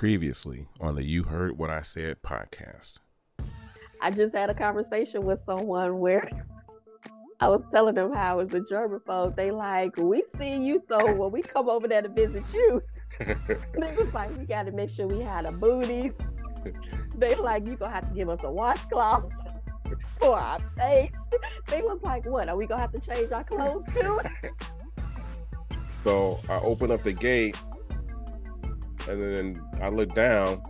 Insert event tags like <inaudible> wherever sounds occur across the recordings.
Previously on the You Heard What I Said podcast. I just had a conversation with someone where <laughs> I was telling them how as a germaphobe, they like, we see you, so when we come over there to visit you, <laughs> they was like, we got to make sure we had a booties. They like, you gonna have to give us a washcloth <laughs> for our face. They was like, what? Are we gonna have to change our clothes too? So I open up the gate and then I look down.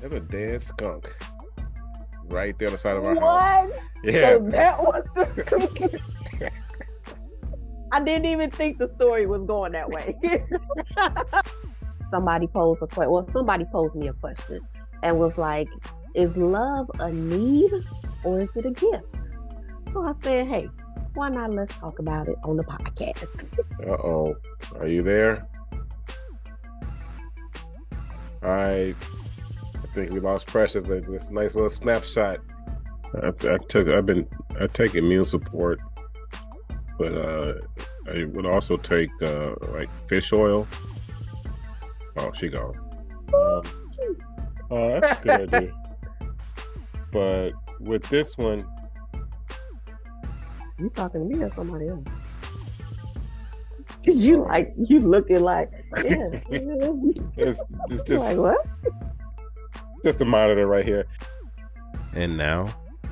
There's a dead skunk right there on the side of our what? house. Yeah. So that was the <laughs> skunk. I didn't even think the story was going that way. <laughs> somebody posed a question. Well, somebody posed me a question and was like, "Is love a need or is it a gift?" So I said, "Hey, why not? Let's talk about it on the podcast." <laughs> Uh oh. Are you there? Right. I think we lost Precious. It's this nice little snapshot. I, I took. I've been. I take immune support, but uh, I would also take uh, like fish oil. Oh, she gone. Um, oh, that's a good idea. But with this one, You talking to me or somebody else? Did you like you looking like <laughs> yeah? it's, it's <laughs> just like what? just a monitor right here. And now,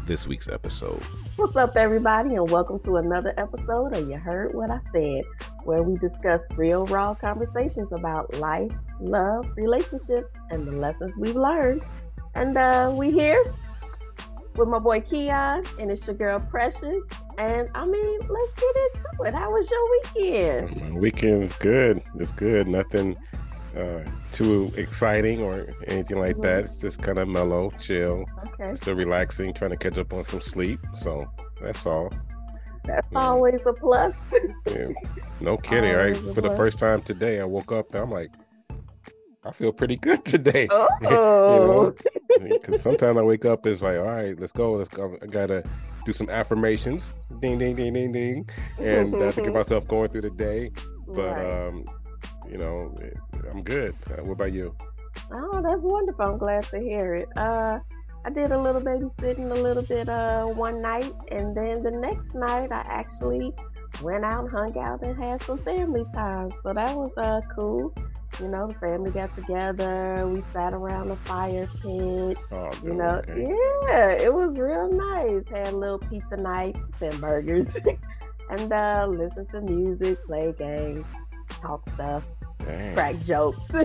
this week's episode. What's up, everybody, and welcome to another episode of You Heard What I Said, where we discuss real, raw conversations about life, love, relationships, and the lessons we've learned. And uh, we here with my boy Kion, and it's your girl Precious. And I mean, let's get into it. How was your weekend? My weekend's good. It's good. Nothing uh, too exciting or anything like Mhm. that. It's just kind of mellow, chill, Okay, still relaxing, trying to catch up on some sleep. So that's all. that's Yeah. always a plus. Yeah. No kidding, right? Always a For the first time today, I woke up and I'm like, I feel pretty good <laughs> today. <laughs> Oh, Because sometimes I wake up, it's like, all right, let's go. Let's go. I gotta do some affirmations. Ding, ding, ding, ding, ding. And uh, to get myself going through the day. But Right. um, you know, I'm good. Uh, what about you? Oh, that's wonderful. I'm glad to hear it. Uh, I did a little babysitting a little bit uh, one night, and then the next night I actually went out and hung out and had some family time. So that was uh, cool. You know, the family got together. We sat around the fire pit. Oh, You know, okay. yeah, it was real nice. Had a little pizza night, ten burgers, <laughs> and uh, listen to music, play games, talk stuff, Dang. crack jokes. Do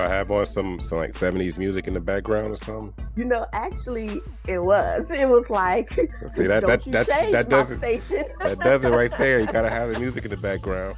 I have on some some like 70s music in the background or something? You know, actually, it was. It was like, See that <laughs> that that that does it. That does it right there. You gotta <laughs> have the music in the background.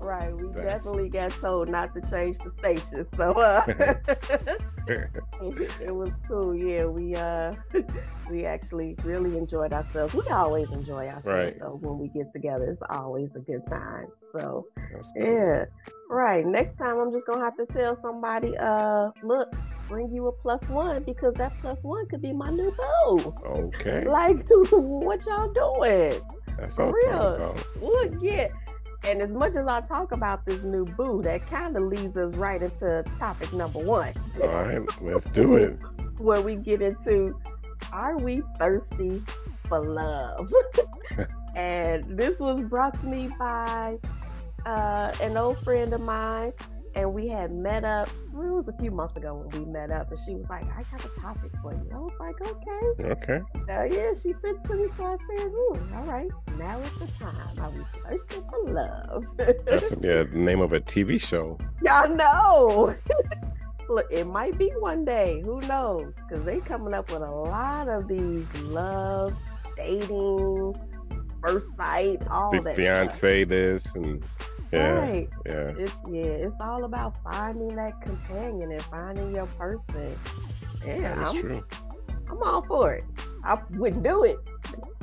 Right. We definitely got told not to change the station. So uh, <laughs> it was cool. Yeah, we uh, <laughs> we actually really enjoyed ourselves. We always enjoy ourselves. Right. So when we get together, it's always a good time. So good. yeah, right. Next time, I'm just gonna have to tell somebody, uh, look, bring you a plus one because that plus one could be my new boo. Okay, Like, <laughs> what y'all doing? that's for real. Look, yeah. And as much as I talk about this new boo, that kind of leads us right into topic number one, All right, let's do it. where we get into are we thirsty for love? <laughs> and this was brought to me by uh, an old friend of mine. And we had met up, well, it was a few months ago when we met up, and she was like, I got a topic for you. I was like, okay. Okay, Uh, yeah, she sent to me, so I said, "Ooh, all right, now is the time. Are we thirsty for love? that's yeah, the <laughs> name of a TV show. Y'all know. <laughs> Look, it might be one day. Who knows? Because they coming up with a lot of these love, dating, first sight, all Fi- that. stuff. fiance this and yeah, Right. yeah. It's yeah. It's all about finding that companion and finding your person. Yeah, That is I'm, true. I'm all for it. I wouldn't do it.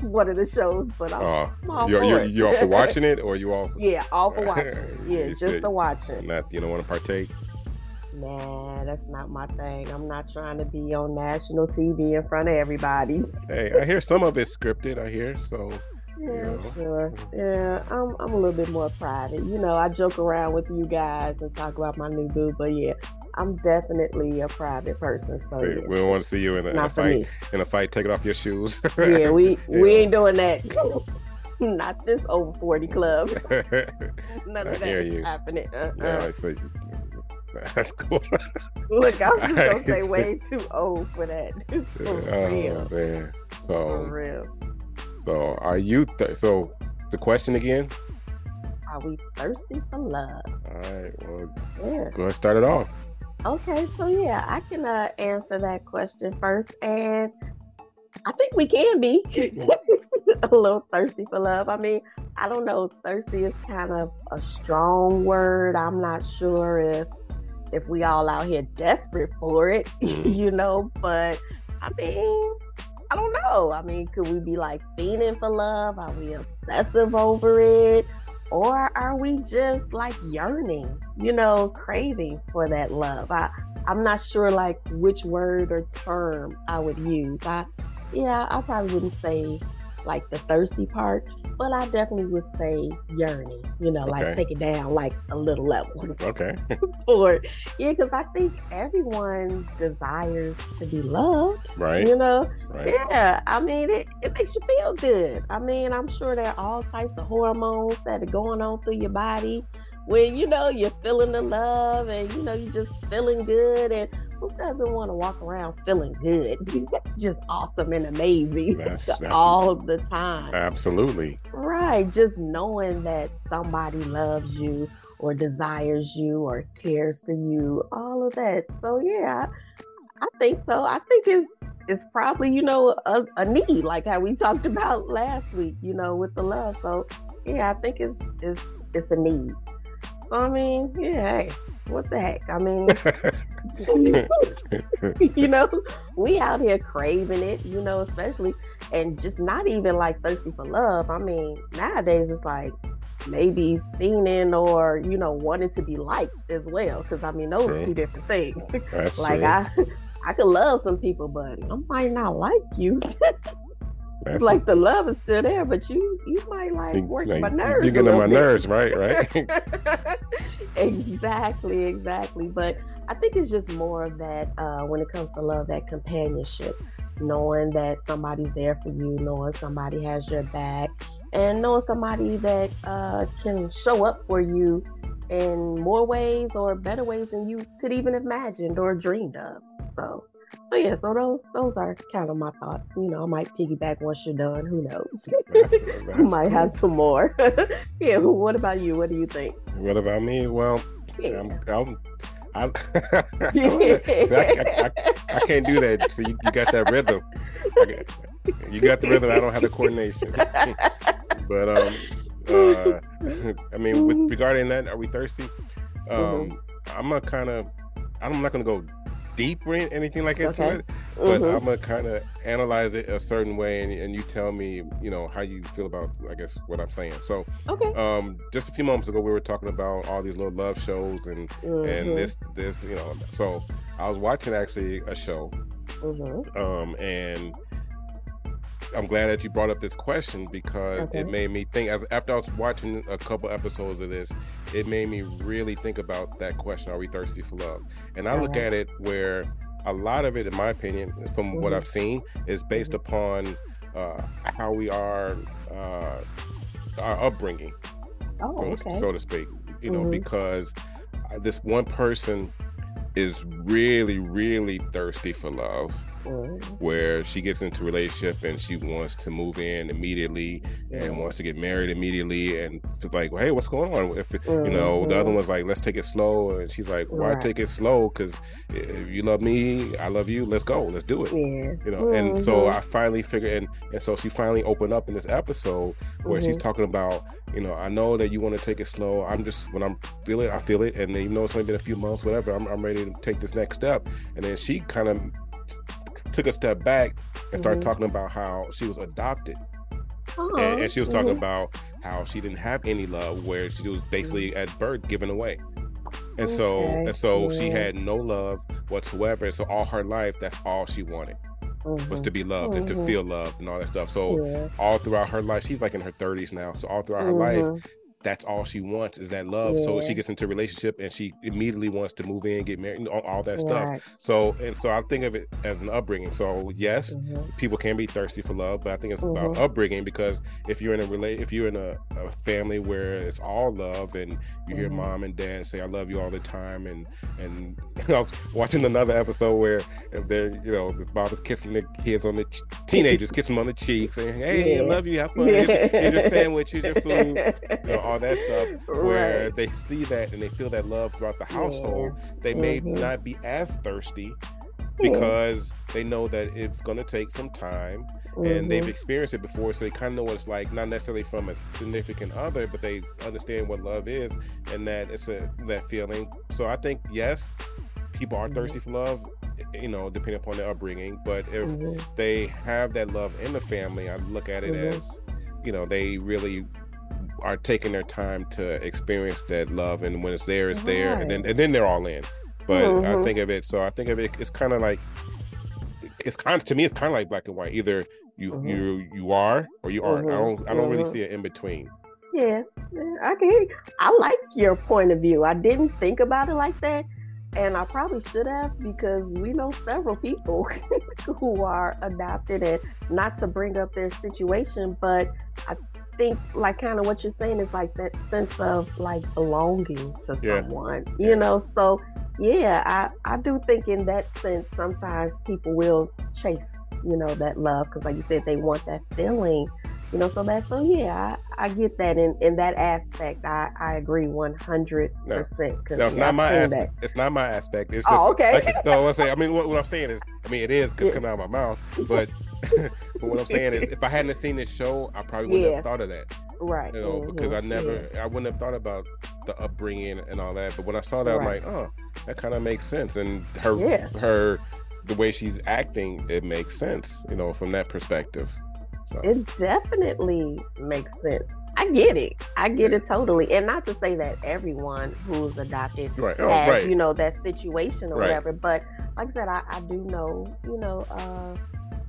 One of the shows, but I'm, Oh, I'm all you for you it. you all for <laughs> watching it or you all Yeah, all for <laughs> watching. Yeah, You just said watching. watch not you don't want to partake? Nah, that's not my thing. I'm not trying to be on national TV in front of everybody. Hey, I hear some of it's scripted. I hear so. Yeah, Yeah. sure. Yeah, I'm I'm a little bit more private. You know, I joke around with you guys and talk about my new boo, but yeah, I'm definitely a private person. So we, yeah. we don't want to see you in a, in a fight. me. In a fight, taking off your shoes. <laughs> Yeah, we we ain't doing that. <laughs> Not this over forty club. <laughs> None I of that hear you. happening. Uh-uh. yeah, I see. That's cool. Look, I was just gonna say way too old for that. for oh real. man. For So real. So are you? Th- so the question again. Are we thirsty for love? All right. Well, Yeah. go ahead. Start it off. Okay, so yeah, I can uh, answer that question first, and I think we can be <laughs> a little thirsty for love. I mean, I don't know, thirsty is kind of a strong word. I'm not sure if if we all out here desperate for it, <laughs> Mhm. you know. But I mean, I don't know. I mean, could we be like fiending for love? Are we obsessive over it? Or are we just like yearning, you know, craving for that love? I, I'm not sure like which word or term I would use. I yeah, I probably wouldn't say like the thirsty part, but I definitely would say yearning, you know, like take it down like a little level <laughs> Okay. for. Yeah, because I think everyone desires to be loved. right. You know, Right. yeah, I mean, it, it makes you feel good. I mean, I'm sure there are all types of hormones that are going on through your body when, you know, you're feeling the love and, you know, you're just feeling good. And who doesn't want to walk around feeling good? <laughs> just awesome and amazing <laughs> That's- that's- all the time. Absolutely. Right. Just knowing that somebody loves you or desires you or cares for you, all of that. So, yeah, I, I think so. I think it's it's probably, you know, a, a need, like how we <laughs> talked about last week, you know, with the love. So, yeah, I think it's it's it's a need. I mean, yeah, hey, what the heck? I mean, <laughs> <laughs> you know, we out here craving it, you know, especially and just not even like thirsty for love. I mean, nowadays it's like maybe fiending or, you know, wanting to be liked as well. Cause I mean those True. two different things. Like true. I <laughs> I could love some people, but I might not like you. That's- like the love is still there, but you you might like work like, my nerves. You a getting on my bit. nerves, right? Right. <laughs> <laughs> exactly, exactly. But I think it's just more of that uh, when it comes to love, that companionship, knowing that somebody's there for you, knowing somebody has your back, and knowing somebody that uh, can show up for you in more ways or better ways than you could even imagined or dreamed of. So. So yeah, so those those are kind of my thoughts. You know, I might piggyback once you're done. Who knows? That's- <laughs> that's might have some more. <laughs> yeah. What about you? What do you think? What about me? Well, Yeah. I'm, I'm, I, <laughs> I, I, I, can't do that. So you, you got that rhythm. Got- you got the rhythm. I don't have the coordination. but um, uh, I mean, with regarding that, are we thirsty? Um, I'm a kind of. I'm not gonna go deeper in anything like into Okay. it, but Mhm. I'm gonna kind of analyze it a certain way, and, and you tell me, you know, how you feel about, I guess, what I'm saying. So, Okay. um, just a few moments ago, we were talking about all these little love shows and Mhm. and this this you know so i was watching actually a show Mhm. um and i'm glad that you brought up this question because Okay. it made me think as after i was watching a couple episodes of this it made me really think about that question are we thirsty for love and i look at it where a lot of it in my opinion from what Mhm. i've seen is based Mhm. upon uh how we are uh our upbringing Oh, so, okay. so to speak. You know, Mhm. because uh, this one person is really, really thirsty for love. Where she gets into a relationship and she wants to move in immediately and wants to get married immediately, and it's like, hey, what's going on? If you know, the other one's like, let's take it slow, and she's like, why Right. take it slow? Because if you love me, I love you. Let's go. Let's do it Yeah. you know and so Mhm. i finally figured and and so she finally opened up in this episode where she's Mhm. talking about you know i know that you want to take it slow i'm just when i'm feel it i feel it and then even though it's only been a few months whatever i'm, I'm ready to take this next step and then she kind of took a step back and started Mhm. talking about how she was adopted Oh, and, and she was talking mhm. about how she didn't have any love where she was basically at birth given away and so and so she had no love whatsoever and so all her life that's all she wanted was to be loved and to Mhm. feel loved and all that stuff so Yeah. all throughout her life she's like in her 30s now so all throughout her life Mhm. That's all she wants is that love. Yeah. So she gets into a relationship and she immediately wants to move in, get married, all, all that Right. stuff. So and so I think of it as an upbringing. So yes, Mhm. people can be thirsty for love, but I think it's about upbringing because if you're in a relate, if you're in a, a family where it's all love and you hear Mhm. mom and dad say "I love you" all the time, and and <laughs> I was watching another episode where they're you know this mom is kissing the kids on the ch- teenagers, kissing them on the cheeks, saying "Hey, I love you, have fun, here's, here's your <laughs> sandwich, here's your food." You know, all that stuff <laughs> where Right. they see that and they feel that love throughout the household they may Mhm. not be as thirsty Yeah. because they know that it's going to take some time and they've Mhm. experienced it before so they kind of know what it's like not necessarily from a significant other but they understand what love is and that it's a that feeling so i think yes people are Mhm. thirsty for love you know depending upon their upbringing but if Mhm. they have that love in the family i look at it Mhm. as you know they really are taking their time to experience that love and when it's there it's there and then and then they're all in but i Mhm. think of it so i think of it it's kind of like it's kind of to me it's kind of like black and white either you Mhm. you you are or you aren't i Mhm. don't i don't really Mhm. see it in between Yeah, yeah, I can hear you. I like your point of view. I didn't think about it like that, and I probably should have because we know several people <laughs> who are adopted, and not to bring up their situation, but I think like kind of what you're saying is like that sense of like belonging to Yeah. someone, you know. So yeah, I I do think in that sense sometimes people will chase, you know, that love because like you said, they want that feeling you know so bad so yeah i, I get that in in that aspect i i agree 100 percent no, it's not my aspect it's not my aspect it's just Oh, okay. like, no i'm saying i mean what, what i'm saying is i mean it is because Yeah. coming out of my mouth <laughs> but <laughs> but what i'm saying is if i hadn't seen this show i probably wouldn't Yeah. have thought of that. Right. You know because i never i wouldn't have thought about the upbringing and all that. But when i saw that Right. i'm like oh that kind of makes sense. And her Yeah. her the way she's acting it makes sense you know from that perspective. So. It definitely makes sense. I get it. I get it totally. And not to say that everyone who's adopted right. Oh has right. you know that situation or Right. whatever. But like i said i, I do know you know uh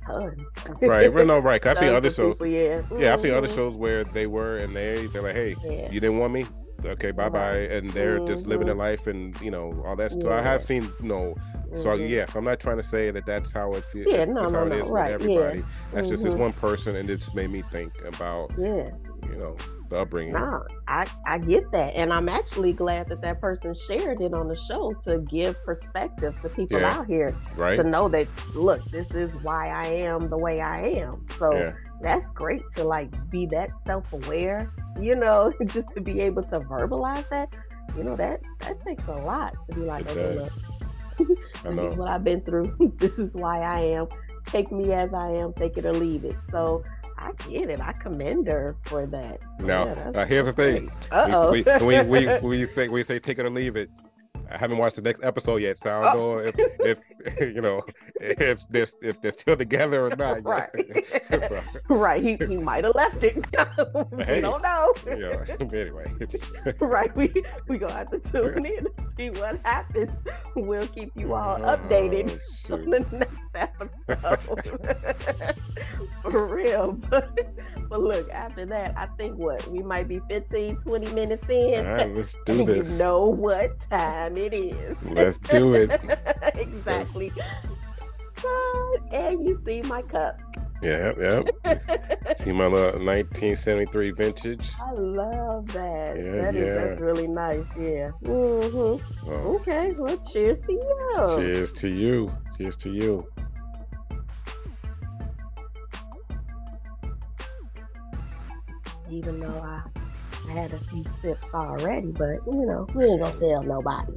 tons. Right well, no right 'cause i've <laughs> seen other shows people, yeah. Yeah i've seen other shows where they were and they they're like hey yeah. you didn't want me? Okay bye bye Right. and they're just living their Mhm. life and you know all that stuff. I have seen you know so Mhm. yes i'm not trying to say that that's how it feels Yeah, no, that's no, no, right, yeah. everybody. That's just this Mhm. one person and it just made me think about yeah. you know the upbringing No, I, I get that. And I'm actually glad that that person shared it on the show to give perspective to people Yeah. out here right to know that, look, this is why I am the way I am. So yeah that's great to like be that self aware, you know, <laughs> just to be able to verbalize that. You know, that that takes a lot to be like, it okay, does <laughs> look, this is what I've been through. <laughs> this is why I am. Take me as I am, take it or leave it. So I get it. I commend her for that. So, Now, yeah, uh, here's the thing. Uh oh. We, we, we, we, <laughs> we say we say take it or leave it. I haven't watched the next episode yet, so I don't Oh. know if, if <laughs> you know if they're if they're still together or not. Right. <laughs> So, right. He, he might have left it. <laughs> we Hey. don't know. yeah. Anyway, right. We we gonna have to tune in to see what happens. We'll keep you all oh, updated Oh, on the next episode. For real. But, but look, after that, I think what we might be 15, 20 minutes in. All right, let's do this. You know what time it is. Let's do it. <laughs> exactly. And you see my cup. Yep, yep. <laughs> See my little 1973 vintage. I love that. Yeah, That is yeah. that's really nice. Yeah. Mm-hmm. Oh, Okay. Well, cheers to you. cheers to you. Cheers to you. Even though I, I had a few sips already, but you know, we ain't gonna tell nobody.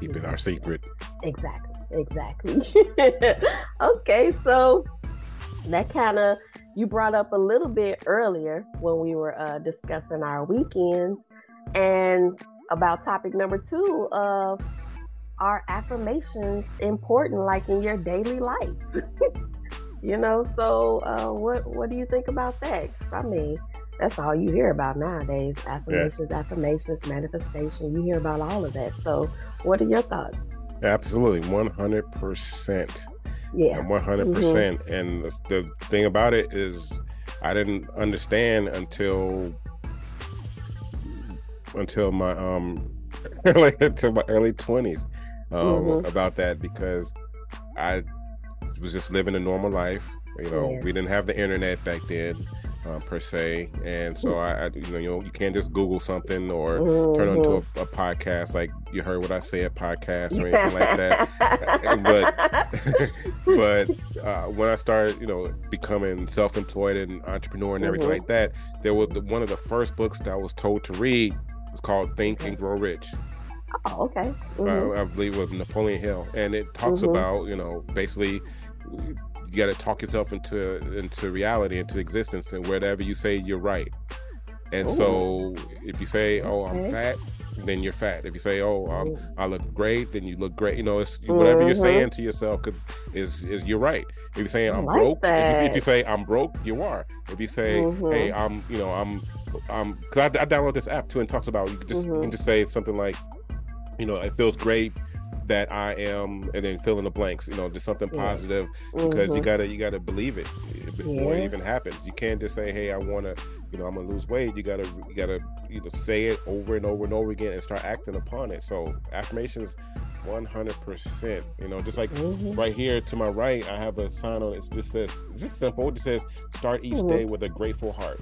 Keep it our secret. Exactly. Exactly. <laughs> okay, so that kind of you brought up a little bit earlier when we were uh, discussing our weekends and about topic number two of are affirmations important like in your daily life <laughs> you know so uh, what what do you think about that? i mean that's all you hear about nowadays affirmations affirmations manifestation you hear about all of that so what are your thoughts Absolutely, 100%. yeah And 100%. Mm-hmm. And the, the thing about it is, I didn't understand until until my um <laughs> early until my early twenties um, mm-hmm. about that because I was just living a normal life. You know, yeah. we didn't have the internet back then uh, per se, and so I, I, you know, you know, you can't just Google something or mm-hmm. turn onto a, a, podcast like you heard what I say at podcast or <laughs> anything like that. but <laughs> but uh, when I started, you know, becoming self-employed and entrepreneur and everything mm-hmm. like that, there was the, one of the first books that I was told to read was called Think and Grow Rich. Oh, okay. Mm-hmm. I, I, believe it was Napoleon Hill, and it talks mm-hmm. about you know basically you got to talk yourself into into reality, into existence, and whatever you say, you're right. And Ooh. so, if you say, "Oh, I'm fat," then you're fat. If you say, "Oh, um, I look great," then you look great. You know, it's whatever mm-hmm. you're saying to yourself cause is is you're right. If you're saying I'm like broke, if you, if you, say I'm broke, you are. If you say, mm-hmm. "Hey, I'm," you know, I'm, um, because I, I download this app too and talks about you just mm-hmm. you can mm-hmm. just say something like, you know, it feels great that I am, and then fill in the blanks. You know, just something positive because mm-hmm. you gotta you gotta believe it before yeah. it even happens. You can't just say, "Hey, I wanna," you know, I'm gonna lose weight. You gotta you gotta you know say it over and over and over again and start acting upon it. So affirmations. 100% you know just like mm-hmm. right here to my right i have a sign on it just says it's just simple it just says start each mm-hmm. day with a grateful heart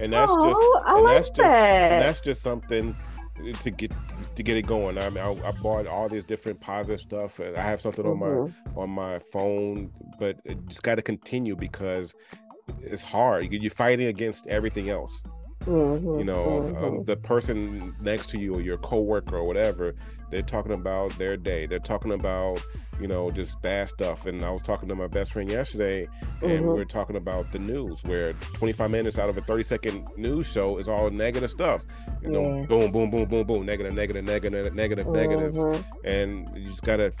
and that's oh, just I and like that's just and that's just something to get to get it going. I mean, I, I, bought all this different positive stuff. I have something mm-hmm. on my on my phone, but it just got to continue because it's hard. You're fighting against everything else. Mm-hmm. You know, mm-hmm. um, the person next to you or your coworker or whatever, they're talking about their day. They're talking about, you know, just bad stuff. And I was talking to my best friend yesterday, and mm-hmm. we are talking about the news, where 25 minutes out of a 30 second news show is all negative stuff. You know, yeah. boom, boom, boom, boom, boom, negative, negative, negative, negative, negative. Mm-hmm. and you just gotta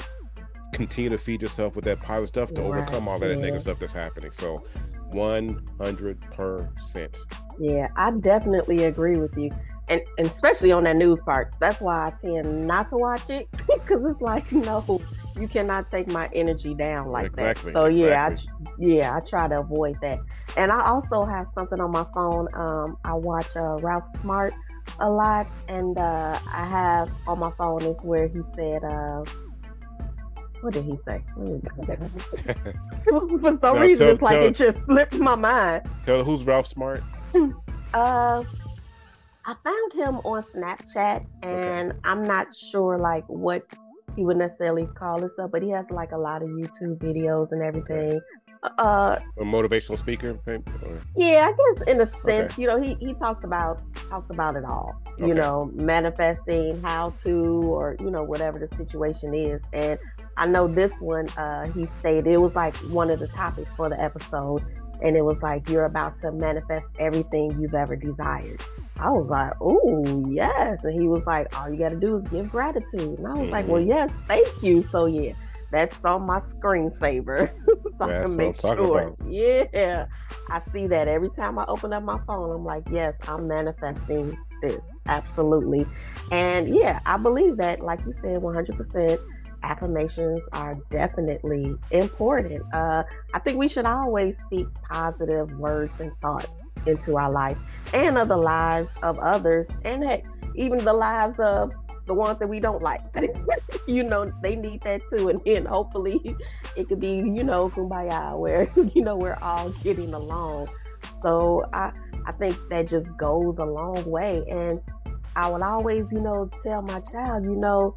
continue to feed yourself with that positive stuff to right. overcome all that yeah. negative stuff that's happening. So, 100%. Yeah, I definitely agree with you. And, and especially on that news part. That's why I tend not to watch it <laughs> because it's like, <laughs> no, you cannot take my energy down like exactly, that. So exactly. yeah, I, yeah, I try to avoid that. And I also have something on my phone. Um, I watch uh, Ralph Smart a lot, and uh, I have on my phone is where he said, uh, what did he say? <laughs> <laughs> For some now, reason, tell, it's like tell, it just slipped my mind. Tell who's Ralph Smart. <clears throat> uh, I found him on Snapchat, and okay. I'm not sure like what he would necessarily call himself, but he has like a lot of YouTube videos and everything. Uh, a motivational speaker. Or? Yeah, I guess in a sense, okay. you know, he he talks about talks about it all. Okay. You know, manifesting, how to, or you know, whatever the situation is, and I know this one, uh, he stated it was like one of the topics for the episode. And it was like, you're about to manifest everything you've ever desired. I was like, oh, yes. And he was like, all you got to do is give gratitude. And I was mm-hmm. like, well, yes, thank you. So, yeah, that's on my screensaver. <laughs> so I can make sure. Yeah. I see that every time I open up my phone. I'm like, yes, I'm manifesting this. Absolutely. And yeah, I believe that, like you said, 100% affirmations are definitely important. Uh, I think we should always speak positive words and thoughts into our life and of the lives of others, and heck, even the lives of the ones that we don't like. <laughs> you know, they need that too. And then hopefully it could be, you know, kumbaya, where, <laughs> you know, we're all getting along. So I, I think that just goes a long way. And I would always, you know, tell my child, you know,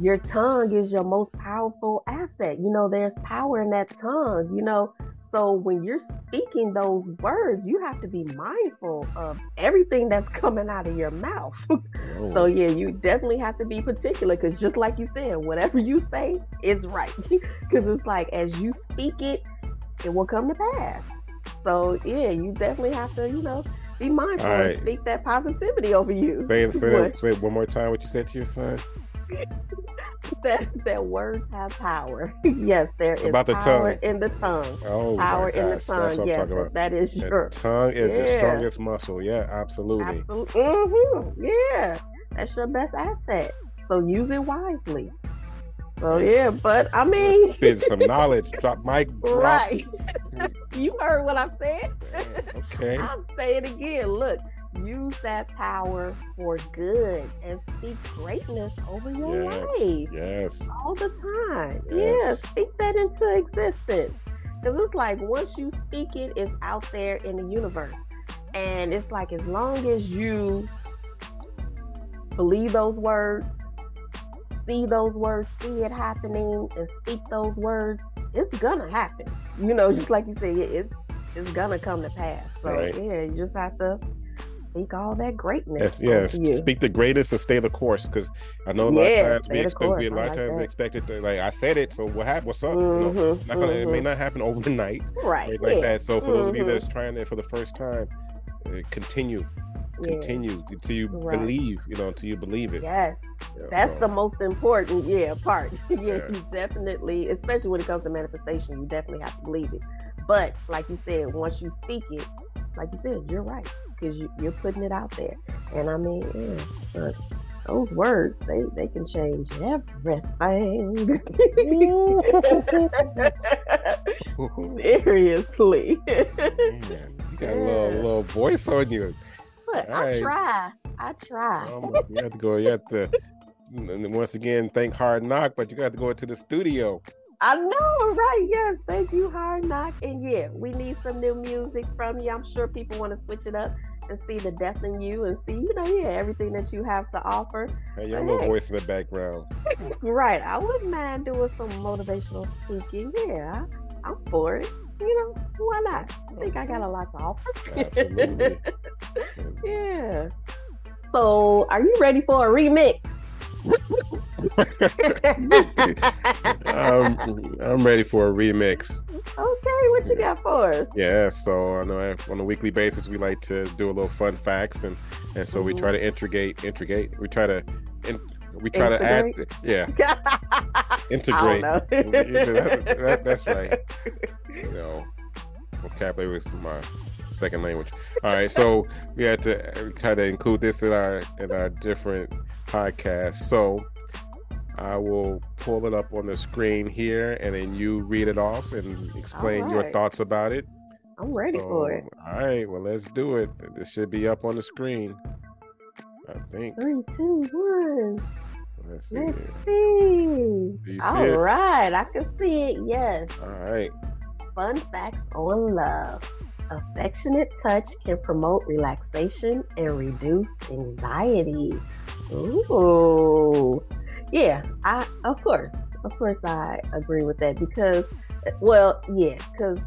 your tongue is your most powerful asset. You know, there's power in that tongue, you know. So when you're speaking those words, you have to be mindful of everything that's <laughs> coming out of your mouth. <laughs> so yeah, you definitely have to be particular because just like you said, whatever you say is right. <laughs> Because it's like as you speak it, it will come to pass. So yeah, you definitely have to, you know, be mindful right. and speak that positivity over you. Say, it, say, say one more time what you said to your son. <laughs> that that words have power. <laughs> yes, there is about the power tongue. in the tongue. Oh, power in the tongue. yes, that is the your tongue is yeah. your strongest muscle. Yeah, absolutely. Absolutely. Mm-hmm. Yeah, that's your best asset. So use it wisely. So yeah, but I mean, spit some knowledge. Drop mic. <laughs> drop. right? you heard what I said. Okay. I'll say it again. Look, use that power for good and speak greatness over your Yes. life Yes. all the time. Yeah, Yes. speak that into existence. Because it's like once you speak it, it's out there in the universe. And it's like as long as you believe those words, see those words, see it happening, and speak those words, it's gonna happen. You know, <laughs> just like you say, it's it's gonna come to pass. So Right. yeah, you just have to speak all that greatness. Yes, yes. Speak the greatest and stay the course, because I know a lot Yes, of times we expect, we, a lot of like times we that. expect it to like I said it, so what happened? What's up? You know, Mhm, not gonna, It may mhm. not happen overnight, right, right, like yeah, that. So for those of you Mhm. that's trying it for the first time, uh, continue, yeah. continue until you Right. believe. You know, until you believe it. Yes, Yeah, that's so, the most important, yeah, part. <laughs> yeah, Yeah. you definitely, especially when it comes to manifestation, you definitely have to believe it. But like you said, once you speak it, like you said, you're right because you, you're putting it out there. And I mean, yeah, but those words they they can change everything. <laughs> Seriously. Man, you got a little little voice on you. But I Right. try. I try. Um, you have to go. You have to. once again, thank Hard Knock, but you got to go into the studio. I know, right? Yes, thank you, Hard Knock. And yeah, we need some new music from you. I'm sure people want to switch it up and see the depth in you and see, you know, yeah, everything that you have to offer. Hey, your Hey. little voice in the background. <laughs> Right. I wouldn't mind doing some motivational speaking. Yeah, I'm for it. You know, why not? I think I got a lot to offer. Absolutely. <laughs> yeah. So, are you ready for a remix? <laughs> um, I'm ready for a remix. Okay, what you got for us? Yeah, so I know I- on a weekly basis we like to do a little fun facts, and and so we try to integrate, integrate. We try to, in, we try to add, yeah, integrate. <laughs> I don't <laughs> know. That- that- that's right. You know, vocabulary was my second language. All right, so we had to uh, try to include this in our in our different podcasts. So I will pull it up on the screen here, and then you read it off and explain your thoughts about it. I'm ready So, for it. All right, well, let's do it. This should be up on the screen. I think. Three, two, one. Let's see. Let's see. See All right, I can see it. Yes. All right. Fun facts on love. Affectionate touch can promote relaxation and reduce anxiety. Ooh. Yeah, I of course. Of course I agree with that because well, yeah, because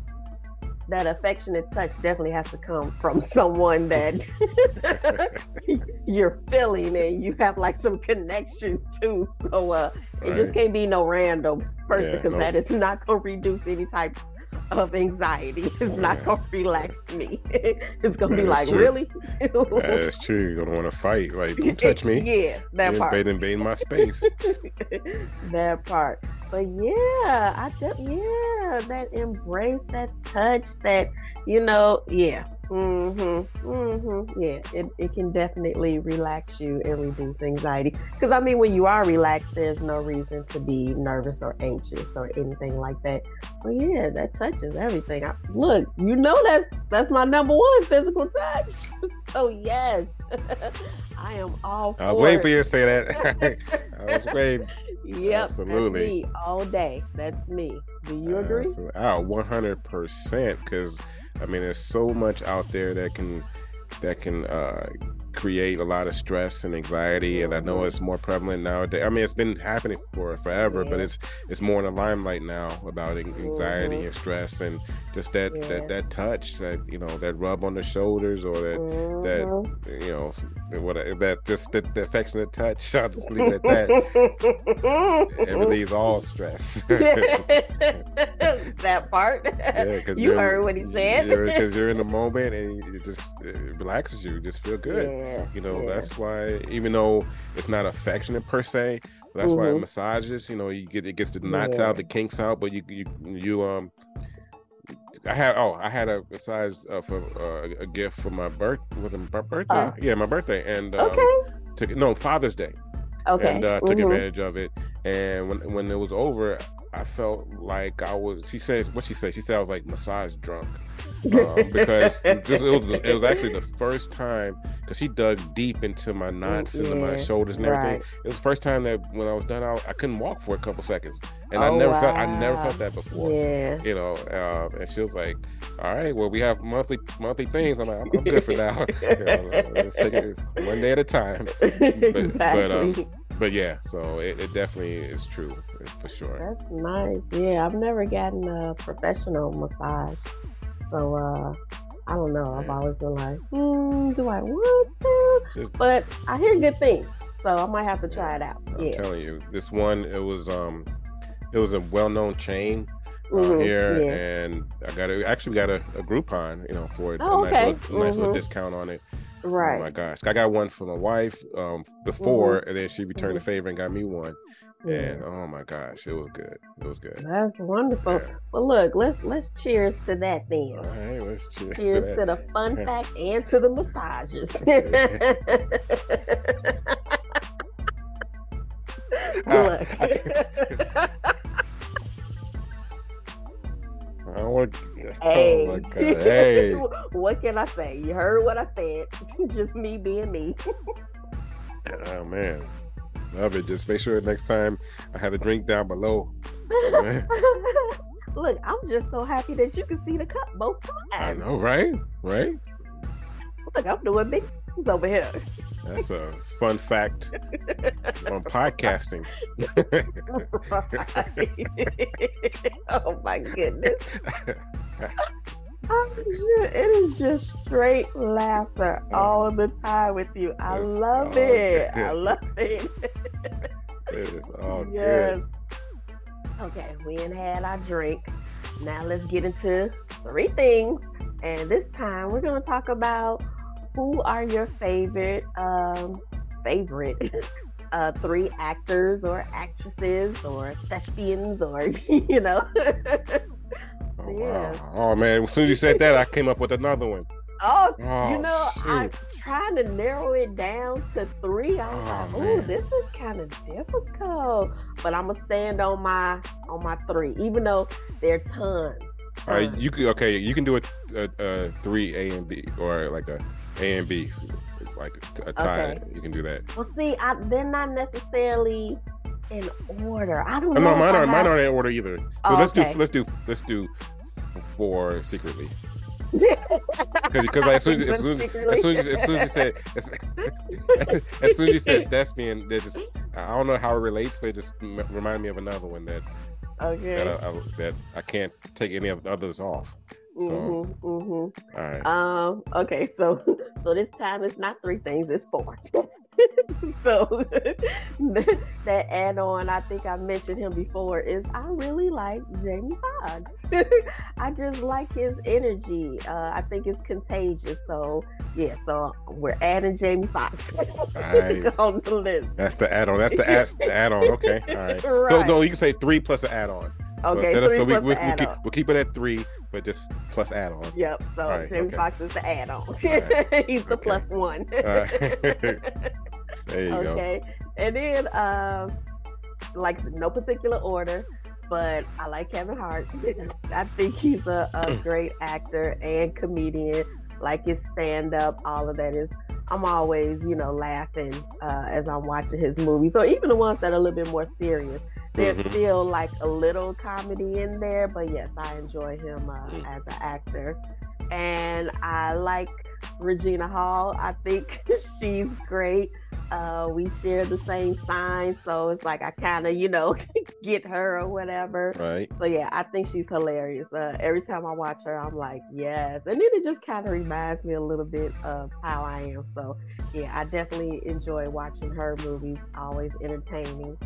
that affectionate touch definitely has to come from <laughs> someone that <laughs> you're feeling and you have like some connection to. So uh it just can't be no random person Yeah, because no. that is not going to reduce any type of <laughs> anxiety. It's not going to relax me. <laughs> it's to be like, true. really? That's true. You're gonna want to fight. Like, don't touch me. <laughs> yeah, that You're part. invading, invading my space. that part. But yeah, I just yeah, that embrace, that touch, that you know, yeah. Mm-hmm. Mm-hmm. Yeah. It, it can definitely relax you and reduce anxiety. Because I mean when you are relaxed, there's no reason to be nervous or anxious or anything like that. So yeah, that touches everything. I, look, you know that's that's my number one physical touch. <laughs> so yes. <laughs> I am all for I was waiting for you to say that. <laughs> I was waiting. Yep, Absolutely. all day. That's me. Do you agree? Absolutely. Oh, one hundred percent. Because I mean, there's so much out there that can that can uh, create a lot of stress and anxiety, and I know Mhm. it's more prevalent nowadays. I mean, it's been happening for forever, but it's it's more in the limelight now about an- anxiety Mhm. and stress, and just that Yeah. that that touch, that you know, that rub on the shoulders or that Mhm. you know what that just the, the affectionate touch. <laughs> I'll just leave it at that. <laughs> It relieves all stress. <laughs> that part. Yeah, you you're- heard what he said. Because you're in the moment and it just it relaxes you. You just feel good. Yeah, You know, yeah. that's why even though it's not affectionate per se, that's why Mhm. massages, you know, you get it gets the knots Yeah. out, the kinks out, but you you you um I had oh I had a massage uh, for uh, a gift for my birth was it my birthday? Uh. yeah, my birthday and um, Okay. took no Father's Day Okay. and uh, took Mhm. advantage of it. And when when it was over, I felt like I was. She said what she said. She said I was like massage drunk um, <laughs> because it was it was actually the first time because she dug deep into my knots yeah, into my shoulders and everything. right. It was the first time that when I was done, I, I couldn't walk for a couple seconds, and Oh, I never felt I never felt that before. Yeah. You know, um, and she was like, "All right, well, we have monthly monthly things." I'm like, "I'm, I'm good for now. <laughs> you know, let's take it one day at a time." exactly. But yeah, so it, it definitely is true for sure. That's nice. Yeah, I've never gotten a professional massage. So uh I don't know. I've always been like, hmm, do I want to? But I hear good things. So I might have to try it out. I'm Yeah. telling you, this one it was um it was a well known chain uh, Mhm, here, yeah. and I got a, actually got a, a Groupon, you know, for it, Oh, a nice, okay. little, nice little discount on it. Right. Oh my gosh, I got one for my wife um before, Mm-hmm. and then she returned the favor and got me one. And oh my gosh, it was good. It was good. That's wonderful. Yeah. Well look, let's let's cheers to that then. All right, let's cheers. Cheers to to the fun <laughs> fact and to the massages. <laughs> <laughs> Look. I want. Hey. Oh! Hey. what can I say? You heard what I said. Just me being me. Oh man, love it. Just make sure next time I have a drink down below. <laughs> Look, I'm just so happy that you can see the cup both times. I know, right? Right? Look, I'm doing big things over here. That's a fun fact <laughs> on podcasting. <laughs> oh my goodness. Oh, shit. It is just straight laughter all the time with you. I It's love it. good. I <laughs> love it. it is all <laughs> yes. good. Okay, we ain't had our drink. Now let's get into three things. And this time we're gonna talk about who are your favorite um favorite <laughs> uh three actors or actresses or thespians or you know. Oh, Yes. wow. oh man, as soon as you said that, I came up with another one. oh, Oh, you know, I'm trying to narrow it down to three. I was Oh, like, oh, man. this is kind of difficult. But I'm gonna stand on my on my three, even though there are tons. All right, you can okay. You can do a, a, a three A and B or like a A and B, like a tie. Okay. You can do that. Well, see, I, they're not necessarily in order. I don't Oh, know. no, mine aren't. Mine aren't in order either. Oh, let's okay. do let's do let's do four secretly. <laughs> Because like, as soon as as soon as, soon as, as soon as you said as, <laughs> as soon as you said thespian, that just I don't know how it relates, but it just m- reminded me of another one that that okay. I, I, that I can't take any of the others off. So hmm hmm all right, Um. Okay. So, <laughs> so this time it's not three things; it's four. <laughs> so <laughs> that add-on, I think I mentioned him before. Is I really like Jamie Foxx. <laughs> I just like his energy. Uh, I think it's contagious. So yeah. So we're adding Jamie Foxx Alright. on the list. that's the add-on. That's the, add, the add-on. Okay, all right. So no, you can say three plus an add-on. So Okay. of- Three so we, plus we, the we'll, keep, we'll keep it at three, but just plus add-on. Yep. So right, Jamie okay. Foxx is the add-on. right, <laughs> He's the okay. plus one. <laughs> <laughs> There you go. okay. And then um like no particular order, but I like Kevin Hart. I think he's a, a <clears throat> great actor and comedian. Like his stand up, all of that is I'm always, you know, laughing uh, as I'm watching his movies. So even the ones that are a little bit more serious. There's Mhm. still like a little comedy in there, but yes, I enjoy him uh, Mm. as an actor. And I like Regina Hall. I think <laughs> she's great. Uh, we share the same sign, so it's like I kind of, you know, <laughs> get her or whatever. Right. So yeah, I think she's hilarious. Uh, every time I watch her, I'm like, yes. And then it just kind of reminds me a little bit of how I am. So yeah, I definitely enjoy watching her movies. Always entertaining.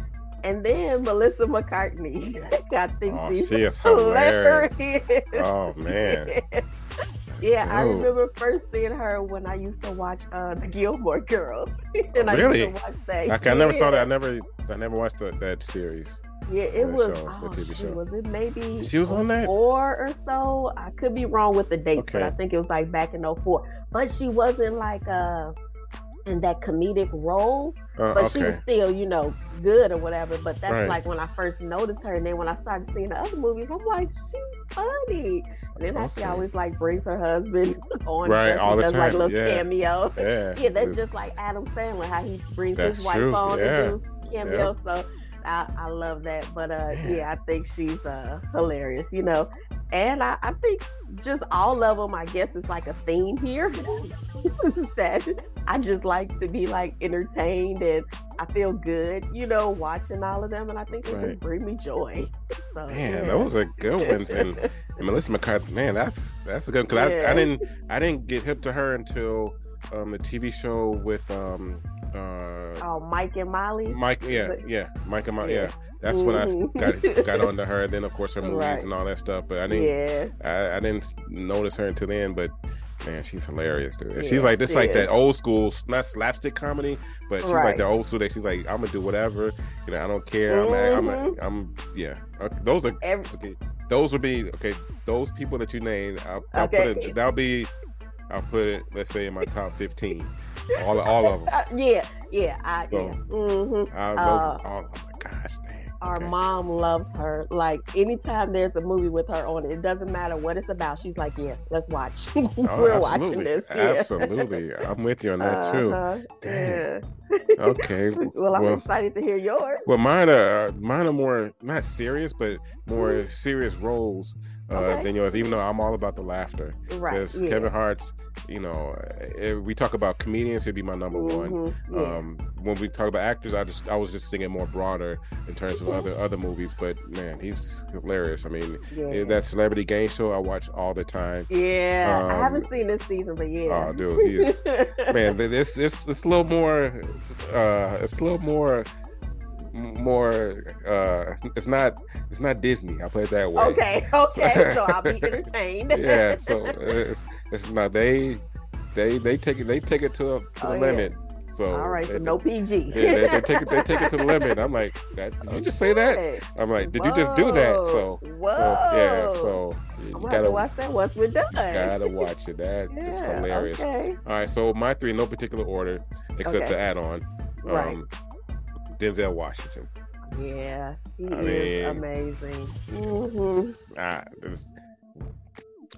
And then Melissa McCarthy. <laughs> I think Oh, she's she is <laughs> hilarious. hilarious. Oh, man. <laughs> yeah, I Oh. remember first seeing her when I used to watch uh, the Gilmore Girls. and I Really? used to watch that. Okay, I never saw that. I never, I never watched that, that series. Yeah, it was. show, oh, TV show. Was it maybe? She was on that? four or so. I could be wrong with the dates, but I think it was like back in 04. But she wasn't like uh in that comedic role, Uh, but she was still, you know, good or whatever. But that's Right. like when I first noticed her, and then when I started seeing the other movies, I'm like, she's funny. And then how she always like brings her husband <laughs> on, Right, all the does like little yeah. cameo. Yeah. <laughs> Yeah, that's just like Adam Sandler, how he brings That's his wife true, on yeah. to do cameo. So I, I love that. But uh, Yeah. yeah, I think she's uh, hilarious, you know. And I, I think just all of them, I guess, is like a theme here. <laughs> that I just like to be like entertained and I feel good, you know, watching all of them. And I think they Right. just bring me joy. <laughs> So, Man, yeah. those are good ones. <laughs> And, and Melissa McCarthy, man, that's that's a good because I, I didn't I didn't get hip to her until um the TV show with um uh oh, Mike and Molly. Mike yeah yeah Mike and Mike Yeah. yeah that's when I got <laughs> got onto her. Then of course her movies Right. and all that stuff. But I didn't Yeah. I, I didn't notice her until then. But man, she's hilarious, dude. Yeah, she's like this like is. that old school not slapstick comedy, but she's like the old school that she's like I'm gonna do whatever. You know I don't care. I'm I'm, Mhm. I'm yeah. Okay, those are Every, Okay, those would be okay. Those people that you named, I'll, I'll Okay. put it. That'll be. I'll put it. Let's say in my top fifteen. All, all of them. <laughs> Uh, yeah, yeah, I, So, yeah. hmm I, Uh, all, oh my gosh, dang. Our okay. mom loves her. Like anytime there's a movie with her on it, it doesn't matter what it's about. She's like, "Yeah, let's watch. <laughs> Oh, We're watching this." Yeah. Absolutely, I'm with you on that too. Uh-huh, Dang. yeah. <laughs> Okay. well, I'm well, excited to hear yours. well, mine are mine are more not serious, but more serious roles uh, than yours. Even though I'm all about the laughter. right? Because Yeah. Kevin Hart's, you know, if we talk about comedians, he'd be my number one. Mhm, yeah. Um, when we talk about actors, I just I was just thinking more broader in terms of other other movies. But man, he's hilarious. I mean, yeah. eh, that celebrity game show I watch all the time. yeah. I um, haven't seen this season, but yeah. Oh, dude, he is man. <laughs> th- This it's it's a little more. Uh, it's a little more. More, uh, it's- not, it's not Disney. I'll put it that way. okay, <laughs> okay. So I'll be entertained. <laughs> yeah. So it's, it's not they, they, they take it, they take it to, a, to Oh, the yeah. limit. So All right, they, so no PG. Yeah, they, they take it, they take it to the limit. I'm like, that, did you just say that? I'm like, did you just do that? So, Whoa. so yeah, so you I'm gotta watch that once we're done. gotta <laughs> watch it. That yeah, hilarious. Okay. All right, so my three, no particular order, except Okay. to add on. Right. Um, Denzel Washington. Yeah, he I is mean- amazing. hmm Ah, there's,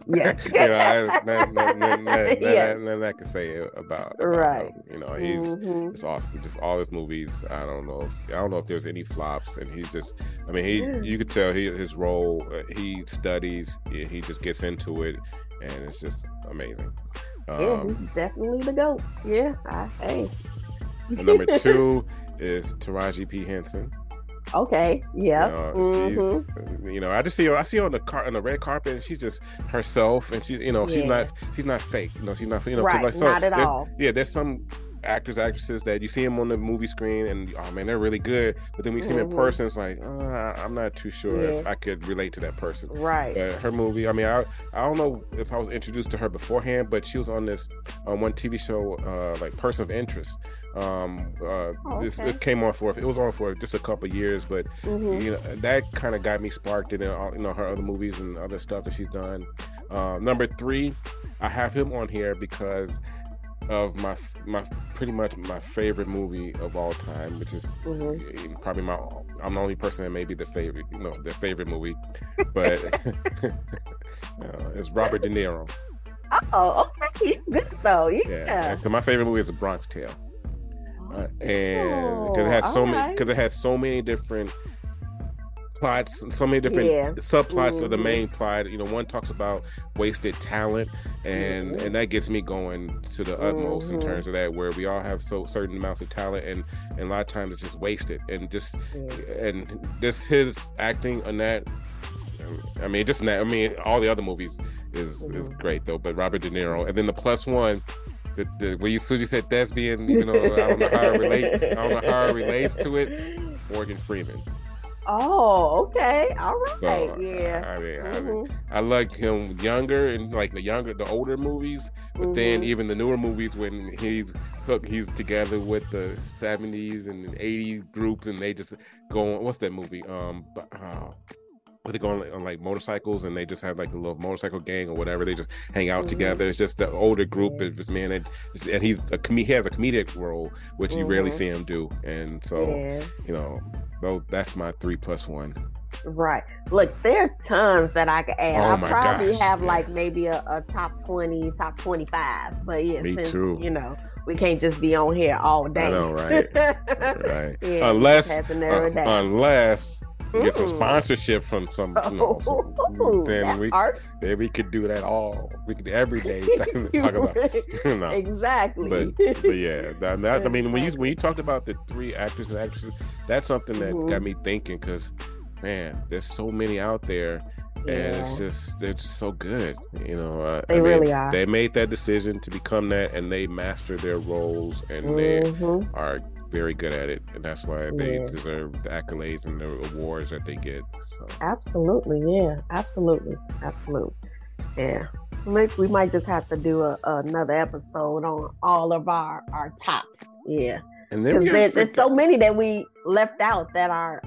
Yes. <laughs> you know, I, <laughs> nothing, I can say about, about Right. him. You know, he's Mhm. it's awesome. Just all his movies. I don't know. If, I don't know if there's any flops, and he's just. I mean, he Yeah. you could tell he his role. Uh, he studies. He, he just gets into it, and it's just amazing. Yeah, Um, he's definitely the goat. Yeah, I, hey. number two <laughs> is Taraji P Henson. Okay. Yeah. You know, hmm she's, you know, I just see her. I see her on the car on the red carpet, and she's just herself, and she, you know, she's not, she's not fake. You know, she's not, you know, Right, like some- not at all. Yeah, there's some actors, actresses that you see them on the movie screen, and oh man, they're really good. But then we see them in Mhm. person, it's like, uh, I'm not too sure if I could relate to that person. Right. But her movie, I mean, I I don't know if I was introduced to her beforehand, but she was on this on one TV show, uh, like Person of Interest. Um, uh, Oh, this, okay. it came on for it was on for just a couple years, but hmm you know that kind of got me sparked in all, you know her other movies and other stuff that she's done. Um, number three, I have him on here because of my my pretty much my favorite movie of all time, which is hmm probably my I'm the only person that may be the favorite, you know, the favorite movie, but <laughs> <laughs> uh, it's Robert De Niro. Oh, okay. He's good though. Yeah. Yeah, my favorite movie is A Bronx Tale. Uh, and because it Oh, has so many because it has so many different plots and so many different Yeah. subplots of the Mhm. main plot you know one talks about wasted talent and Mhm. and that gets me going to the utmost in Mhm. terms of that where we all have so certain amounts of talent and and a lot of times it's just wasted and just Yeah. and this his acting on that I mean just that I mean all the other movies is is Mhm. great though but Robert De Niro and then the plus one the, the when you soon you said thespian you know I don't know how it relate I don't know how it relates to it Morgan Freeman Oh, okay. All so, yeah. I, I mean I, mean, I like him younger and like the younger the older movies but then mhm. even the newer movies when he's hooked he's together with the 70s and 80s groups and they just go on what's that movie um but, oh, but they go on, like- on like motorcycles and they just have like a little motorcycle gang or whatever. They just hang out Mhm. together. It's just the older group of this man, and, and he's a com- he has a comedic role, which you rarely Mhm. see him do. And so yeah. you know, though that's my three plus one. Right. Look, there are tons that I could add. Oh I probably gosh, have yeah. like maybe a, a top 20, top 25. But yeah, Me since, too. you know, we can't just be on here all day. know, right? Right. <laughs> Yeah, unless we just have to narrow uh, unless get some sponsorship from some, you know, some- Oh, then we art. then we could do that all. We could every day <laughs> talk about. <laughs> right. no. exactly. but but yeah, that, that- I mean, when you when you talked about the three actors and actresses, that's something that Mhm. got me thinking because, man, there's so many out there, and it's just they're just so good. You know, uh, They I mean, really are. They made that decision to become that, and they master their roles, and they Mhm. are very good at it, and that's why they Yeah. deserve the accolades and the awards that they get. So Absolutely, yeah, absolutely, absolutely, yeah. Maybe we might just have to do a, another episode on all of our our tops, yeah, and then there, there's so many that we left out that are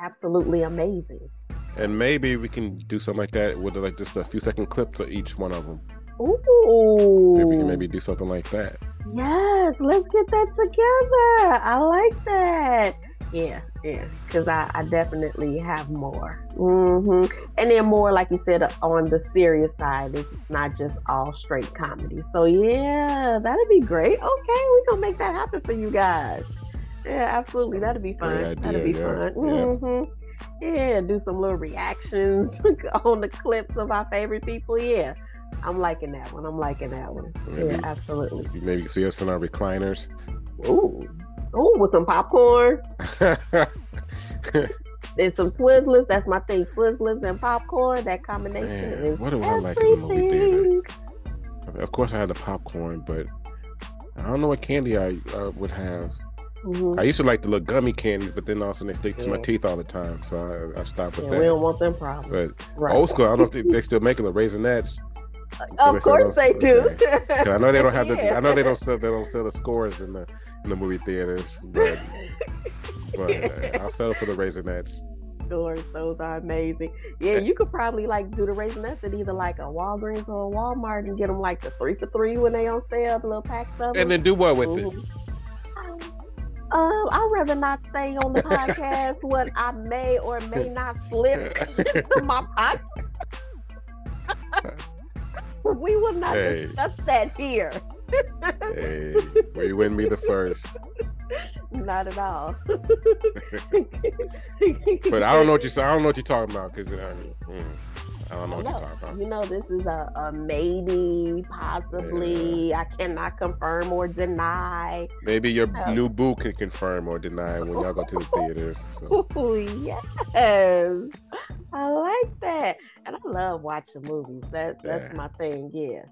absolutely amazing. and maybe we can do something like that with like just a few second clips of each one of them. Ooh, See if we can maybe do something like that. yes, let's get that together. I like that. Yeah, yeah, because I, I definitely have more. Mm-hmm. And then more, like you said, on the serious side, it's not just all straight comedy. So yeah, that'd be great. Okay, we're gonna make that happen for you guys. Yeah, absolutely, that'd be fun. Great that'd be yeah, fun. yeah. hmm Yeah, do some little reactions <laughs> on the clips of our favorite people. Yeah, I'm liking that one. I'm liking that one. Maybe- Yeah, absolutely. You maybe see us in our recliners. Ooh, ooh, with some popcorn. <laughs> There's some Twizzlers. That's my thing. Twizzlers and popcorn. That combination Man, is what do I like in the movie theater? everything. of course, I had the popcorn, but I don't know what candy I uh, would have. Mhm. I used to like the little gummy candies, but then also they stick to my teeth all the time, so I, I stopped with Yeah, we don't want them problems. But Right. old school, I don't think they, they <laughs> still making the raisinets. Of course sell they do. okay. <laughs> I know they don't have the. I know they don't sell. They don't sell the scores in the in the movie theaters, but, <laughs> but uh, I'll settle for the raisinets. Stores, those are amazing. Yeah, you could probably like do the raisinets at either like a Walgreens or a Walmart and get them like the three for three when they on sale, the little packs of them. And then do what with it? Mhm. Um, I'd rather not say on the podcast what I may or may not slip <laughs> into my pocket. <laughs> we will not Hey. discuss that here. Hey, well, you wouldn't be the first. <laughs> Not at all. <laughs> But I don't know what you. I don't know what you're talking about because I, mm, I don't know what you're talking about. You know, this is a, a maybe, possibly. I cannot confirm or deny. Maybe your Oh. new boo can confirm or deny when y'all go to the theaters. So. Ooh, yes, I like that, and I love watching movies. That that's Yeah. my thing. Yeah,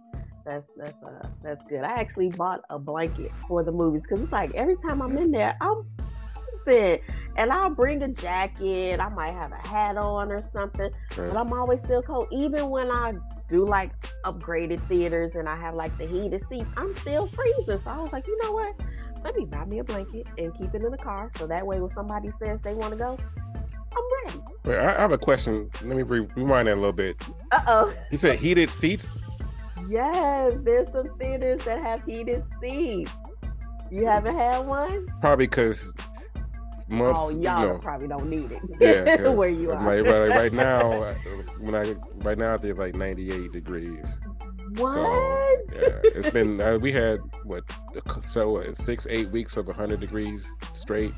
that's that's uh that's good. I actually bought a blanket for the movies because it's like every time I'm in there, I'm freezing. and I'll bring a jacket. I might have a hat on or something, Right. but I'm always still cold. Even when I do like upgraded theaters and I have like the heated seats, I'm still freezing. So I was like, you know what? Let me buy me a blanket and keep it in the car. So that way, when somebody says they want to go, I'm ready. Wait, I I have a question. Let me re- rewind that a little bit. Uh oh. You said heated seats. Yes, there's some theaters that have heated seats. You haven't had one? Probably because months. oh, you y'all know, probably don't need it. yeah, <laughs> where you are. Like, right, right <laughs> now, uh, when I right now there's like 98 degrees. what? So yeah, it's been uh, we had what so uh, six eight weeks of 100 degrees straight.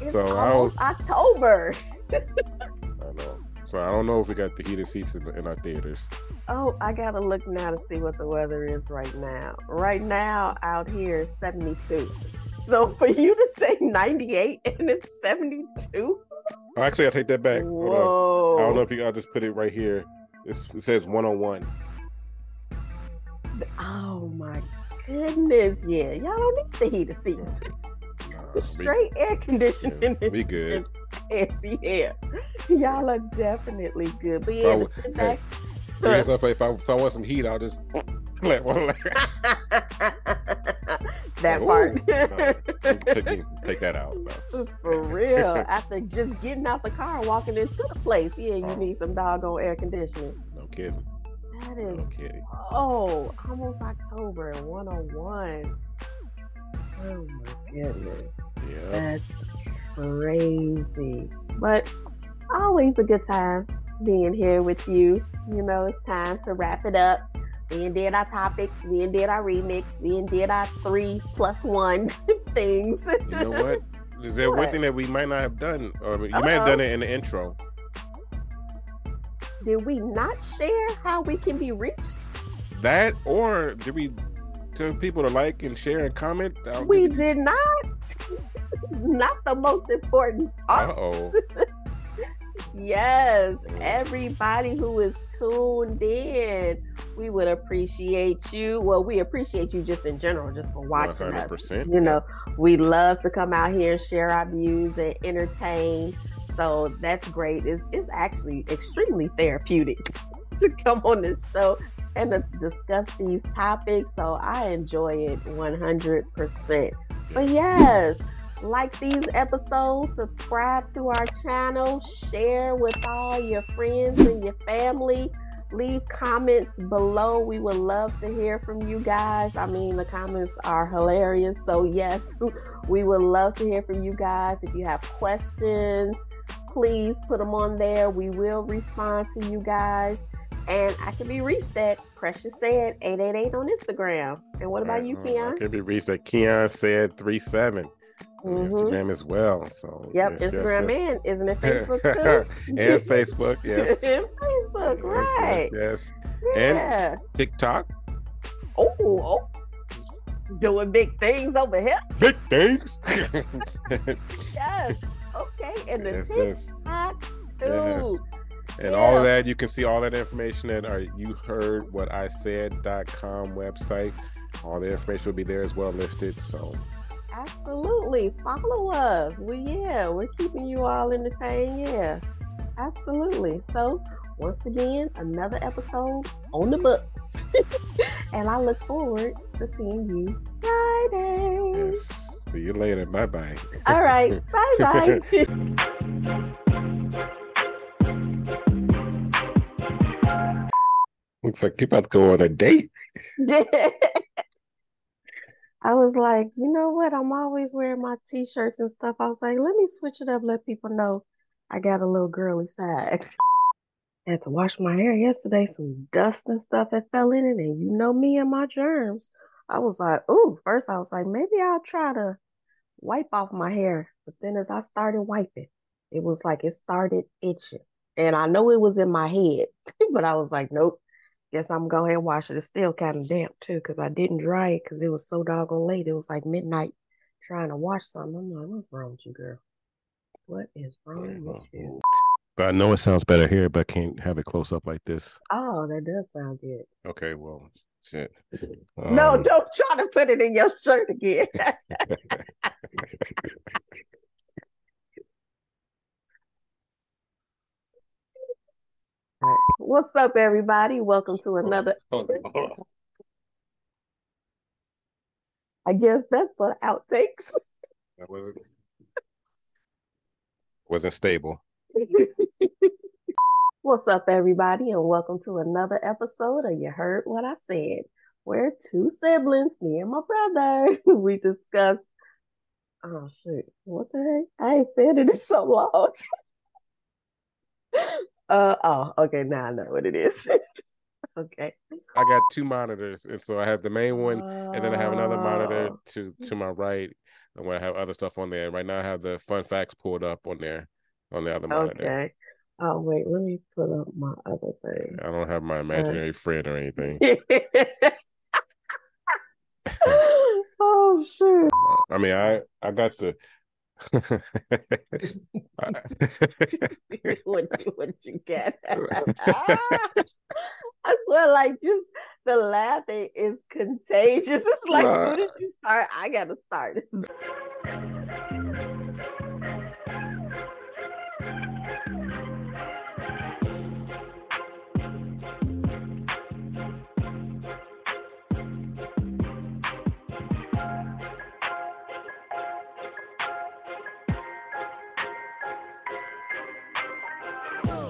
It's so I almost October. I know. So I don't know if we got the heated seats in, our theaters. Oh, I gotta look now to see what the weather is right now. Right now, out here is 72. So for you to say 98 and it's 72? Oh, actually, I take that back. Whoa. I don't know if you. I'll just put it right here. It's, it says 101. Oh my goodness. Yeah, y'all don't need the heated seats. Nah, straight air conditioning yeah, we good. Air. Y'all are definitely good. But yeah, to sit back. Yeah, so if, I, if I if I want some heat, I'll just <laughs> Let one <laughs> that Ooh, part. no, take, take that out. no. <laughs> For real. After just getting out the car and walking into the place, yeah, you Oh. need some doggone air conditioning. No kidding. That is No kidding. oh, almost October and 101. Oh my goodness. Yeah. That's crazy. But always a good time being here with you. You know, it's time to wrap it up. We did our topics, we did our remix, we did our three plus one <laughs> things. You know what? Is there one thing that we might not have done, or you might have done oh. it in the intro? Did we not share how we can be reached? That, or did we tell people to like and share and comment? We did not. <laughs> not the most important Uh part. oh. <laughs> Yes, everybody who is tuned in, we would appreciate you. Well, we appreciate you just in general, just for watching us. 100%, You know, we love to come out here and share our views and entertain. So that's great. It's, it's actually extremely therapeutic <laughs> to come on this show and to discuss these topics. So I enjoy it 100%. But yes, like these episodes, subscribe to our channel, share with all your friends and your family. Leave comments below. We would love to hear from you guys. I mean, the comments are hilarious. So, yes, <laughs> we would love to hear from you guys. If you have questions, please put them on there. We will respond to you guys. And I can be reached at Precious Said 888 on Instagram. And what about you, Uh, Kion? I can be reached at Kion said three seven. Mhm. Instagram as well. So Yep, Instagram yes. and isn't it <laughs> Facebook too? and Facebook, yes. <laughs> and Facebook, right? Yes, yes. And- Yeah. TikTok, Oh, oh, doing big things over here. big things. <laughs> Yes. Okay, and the yes. TikTok too. And all of that, you can see all that information at our you heard what I said.com website. All the information will be there as well listed. So Absolutely, follow us. We yeah, we're keeping you all entertained. Yeah, absolutely. So once again, another episode on the books, <laughs> and I look forward to seeing you Friday. yes. See you later. Bye bye. All right, <laughs> bye bye. <laughs> Looks like you about to go on a date. <laughs> I was like, you know what? I'm always wearing my t-shirts and stuff. I was like, let me switch it up, let people know I got a little girly side. I <laughs> Had to wash my hair yesterday, some dust and stuff that fell in it, and you know me and my germs. I was like, ooh, first I was like, maybe I'll try to wipe off my hair. But then as I started wiping, it was like it started itching. And I know it was in my head, <laughs> but I was like, nope. Guess I'm going ahead and wash it. It's still kind of damp too, because I didn't dry it because it was so doggone late. It was like midnight trying to wash something. I'm like, what's wrong with you, girl? What is wrong with you? But I know it sounds better here, but I can't have it close up like this. Oh, that does sound good. Okay, well, shit. no, Um, don't try to put it in your shirt again. <laughs> <laughs> <laughs> All right. What's up, everybody? Welcome to another. hold on, hold on. I guess that's for outtakes. That wasn't, wasn't stable. <laughs> What's up, everybody, and welcome to another episode of You Heard What I Said. We're two siblings, me and my brother. <laughs> We discuss. Oh shit! What the heck? I ain't said it in so long. <laughs> uh oh. Okay, now I know what it is. <laughs> okay. I got two monitors, and so I have the main one, and then I have another monitor Oh. to to my right. And when I have other stuff on there, right now I have the fun facts pulled up on there on the other monitor. Okay. Oh wait, let me put up my other thing. I don't have my imaginary friend or anything. <laughs> <laughs> oh shit. I mean, I I got the. <laughs> what you what you get. <laughs> I swear, like just the laughing is contagious. It's like as soon as you start, I gotta start. <laughs>